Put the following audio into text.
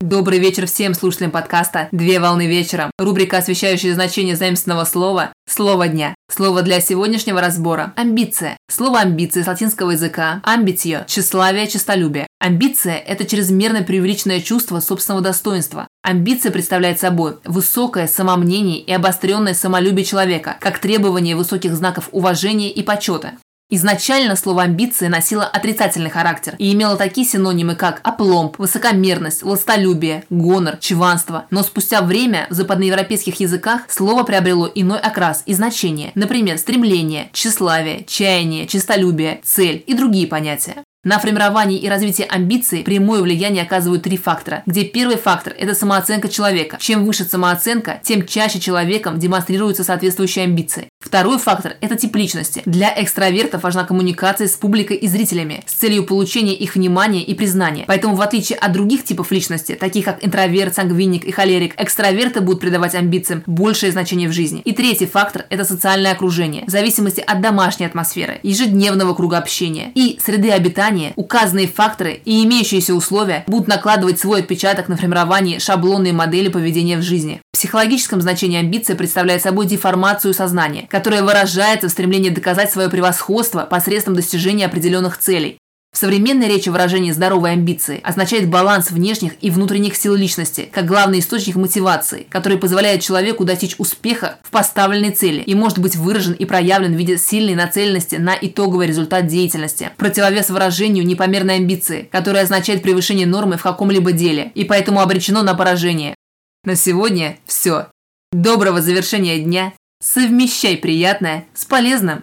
Добрый вечер всем слушателям подкаста «Две волны вечером». Рубрика, освещающая значение заимственного слова «Слово дня». Слово для сегодняшнего разбора – амбиция. Слово амбиция с латинского языка амбицио – тщеславие, честолюбие. Амбиция – это чрезмерно преувеличенное чувство собственного достоинства. Амбиция представляет собой высокое самомнение и обостренное самолюбие человека, как требование высоких знаков уважения и почета. Изначально слово «амбиция» носило отрицательный характер и имело такие синонимы, как опломб, высокомерность, властолюбие, гонор, чванство. Но спустя время в западноевропейских языках слово приобрело иной окрас и значение, например, стремление, тщеславие, чаяние, честолюбие, цель и другие понятия. На формирование и развитие амбиций прямое влияние оказывают три фактора, где первый фактор – это самооценка человека. Чем выше самооценка, тем чаще человеком демонстрируются соответствующие амбиции. Второй фактор – это тип личности. Для экстравертов важна коммуникация с публикой и зрителями с целью получения их внимания и признания. Поэтому, в отличие от других типов личности, таких как интроверт, сангвиник и холерик, экстраверты будут придавать амбициям большее значение в жизни. И третий фактор – это социальное окружение. В зависимости от домашней атмосферы, ежедневного круга общения и среды обитания Ранее указанные факторы и имеющиеся условия будут накладывать свой отпечаток на формирование шаблонной модели поведения в жизни. В психологическом значении амбиция представляет собой деформацию сознания, которая выражается в стремлении доказать свое превосходство посредством достижения определенных целей. В современной речи выражение «здоровой амбиции» означает баланс внешних и внутренних сил личности, как главный источник мотивации, который позволяет человеку достичь успеха в поставленной цели и может быть выражен и проявлен в виде сильной нацеленности на итоговый результат деятельности. Противовес выражению непомерной амбиции, которая означает превышение нормы в каком-либо деле и поэтому обречено на поражение. На сегодня все. Доброго завершения дня. Совмещай приятное с полезным.